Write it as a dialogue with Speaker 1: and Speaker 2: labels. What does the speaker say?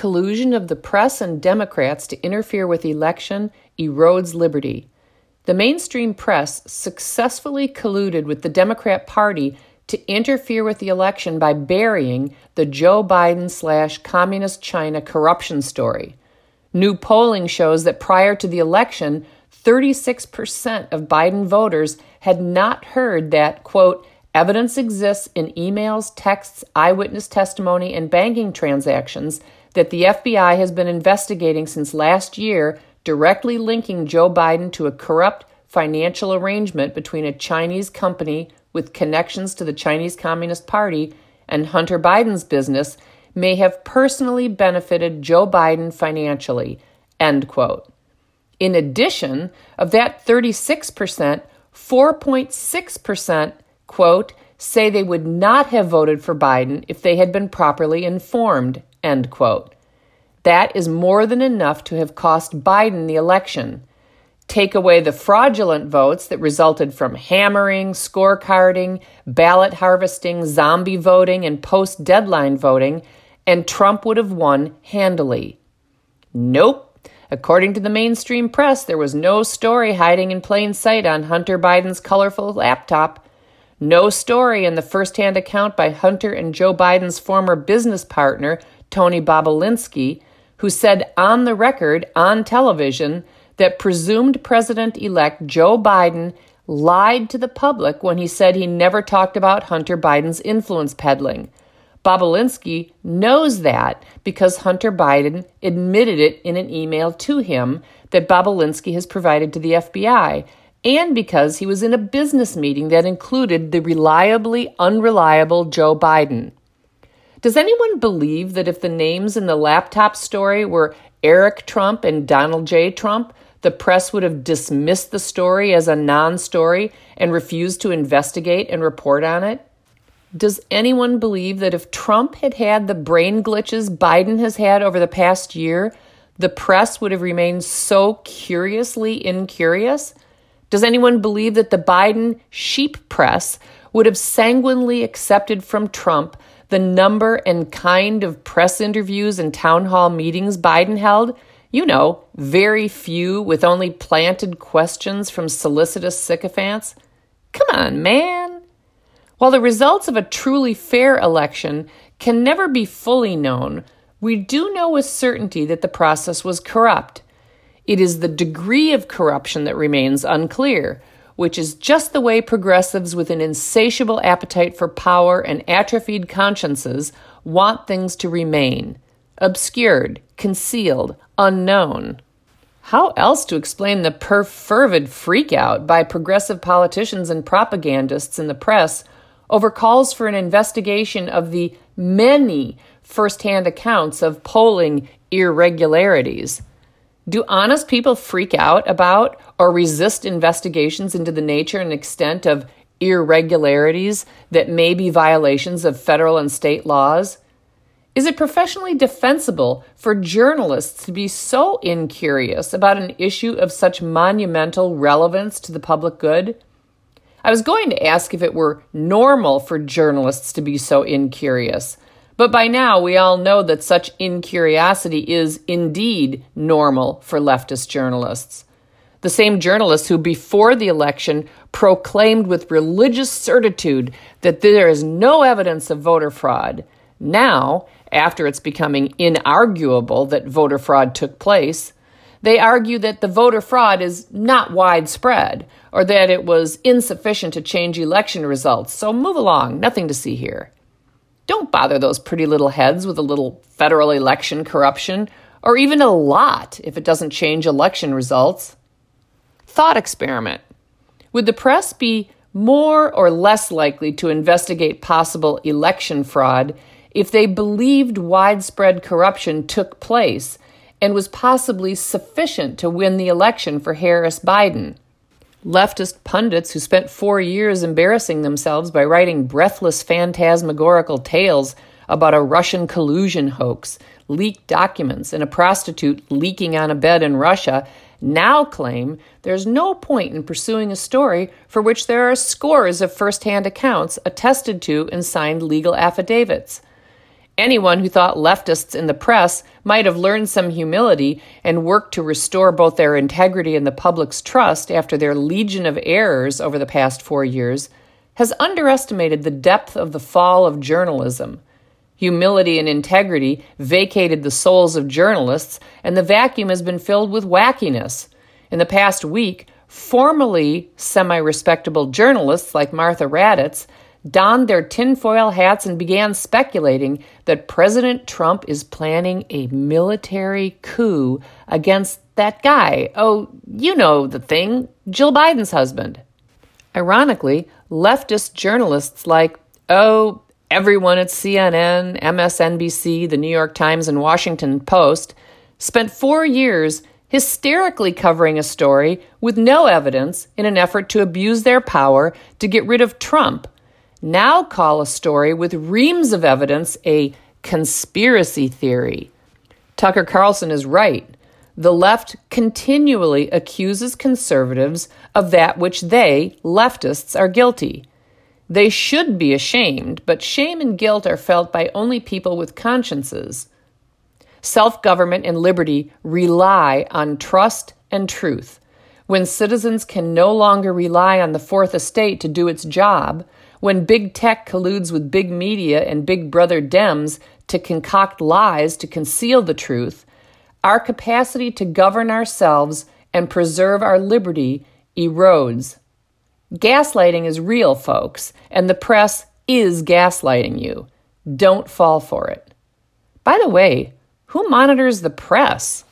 Speaker 1: collusion of the press and Democrats to interfere with election erodes liberty. The mainstream press successfully colluded with the Democrat Party to interfere with the election by burying the Joe Biden slash Communist China corruption story. New polling shows that prior to the election, 36% of Biden voters had not heard that, quote, evidence exists in emails, texts, eyewitness testimony, and banking transactions that the FBI has been investigating since last year, directly linking Joe Biden to a corrupt financial arrangement between a Chinese company with connections to the Chinese Communist Party and Hunter Biden's business may have personally benefited Joe Biden financially. End quote. In addition, of that 36%, 4.6%, quote, say they would not have voted for Biden if they had been properly informed, end quote. That is more than enough to have cost Biden the election take away the fraudulent votes that resulted from hammering, scorecarding, ballot harvesting, zombie voting, and post deadline voting, and Trump would have won handily. Nope. According to the mainstream press, there was no story hiding in plain sight on Hunter Biden's colorful laptop. No story in the first hand account by Hunter and Joe Biden's former business partner, Tony Bobulinski, who said on the record, on television, that presumed President elect Joe Biden lied to the public when he said he never talked about Hunter Biden's influence peddling. Bobulinski knows that because Hunter Biden admitted it in an email to him that Bobulinski has provided to the FBI, and because he was in a business meeting that included the reliably unreliable Joe Biden. Does anyone believe that if the names in the laptop story were Eric Trump and Donald J. Trump, the press would have dismissed the story as a non story and refused to investigate and report on it? Does anyone believe that if Trump had had the brain glitches Biden has had over the past year, the press would have remained so curiously incurious? Does anyone believe that the Biden sheep press would have sanguinely accepted from Trump the number and kind of press interviews and town hall meetings Biden held you know, very few with only planted questions from solicitous sycophants? Come on, man. While the results of a truly fair election can never be fully known, we do know with certainty that the process was corrupt. It is the degree of corruption that remains unclear, which is just the way progressives with an insatiable appetite for power and atrophied consciences want things to remain obscured, concealed, unknown. How else to explain the perfervid freakout by progressive politicians and propagandists in the press over calls for an investigation of the many firsthand accounts of polling irregularities? Do honest people freak out about or resist investigations into the nature and extent of irregularities that may be violations of federal and state laws? Is it professionally defensible for journalists to be so incurious about an issue of such monumental relevance to the public good? I was going to ask if it were normal for journalists to be so incurious, but by now we all know that such incuriosity is indeed normal for leftist journalists. The same journalists who, before the election, proclaimed with religious certitude that there is no evidence of voter fraud, now, after it's becoming inarguable that voter fraud took place, they argue that the voter fraud is not widespread or that it was insufficient to change election results. So move along, nothing to see here. Don't bother those pretty little heads with a little federal election corruption, or even a lot if it doesn't change election results. Thought experiment Would the press be more or less likely to investigate possible election fraud if they believed widespread corruption took place and was possibly sufficient to win the election for Harris Biden. Leftist pundits who spent four years embarrassing themselves by writing breathless phantasmagorical tales about a Russian collusion hoax, leaked documents, and a prostitute leaking on a bed in Russia now claim there's no point in pursuing a story for which there are scores of first hand accounts attested to and signed legal affidavits. Anyone who thought leftists in the press might have learned some humility and worked to restore both their integrity and the public's trust after their legion of errors over the past four years has underestimated the depth of the fall of journalism. Humility and integrity vacated the souls of journalists, and the vacuum has been filled with wackiness. In the past week, formerly semi respectable journalists like Martha Raddatz donned their tinfoil hats and began speculating that President Trump is planning a military coup against that guy. Oh, you know the thing, Jill Biden's husband. Ironically, leftist journalists like, oh, everyone at CNN, MSNBC, the New York Times, and Washington Post spent four years hysterically covering a story with no evidence in an effort to abuse their power to get rid of Trump. Now call a story with reams of evidence a conspiracy theory. Tucker Carlson is right. The left continually accuses conservatives of that which they, leftists, are guilty. They should be ashamed, but shame and guilt are felt by only people with consciences. Self government and liberty rely on trust and truth. When citizens can no longer rely on the Fourth Estate to do its job, when big tech colludes with big media and big brother Dems to concoct lies to conceal the truth, our capacity to govern ourselves and preserve our liberty erodes. Gaslighting is real, folks, and the press is gaslighting you. Don't fall for it. By the way, who monitors the press?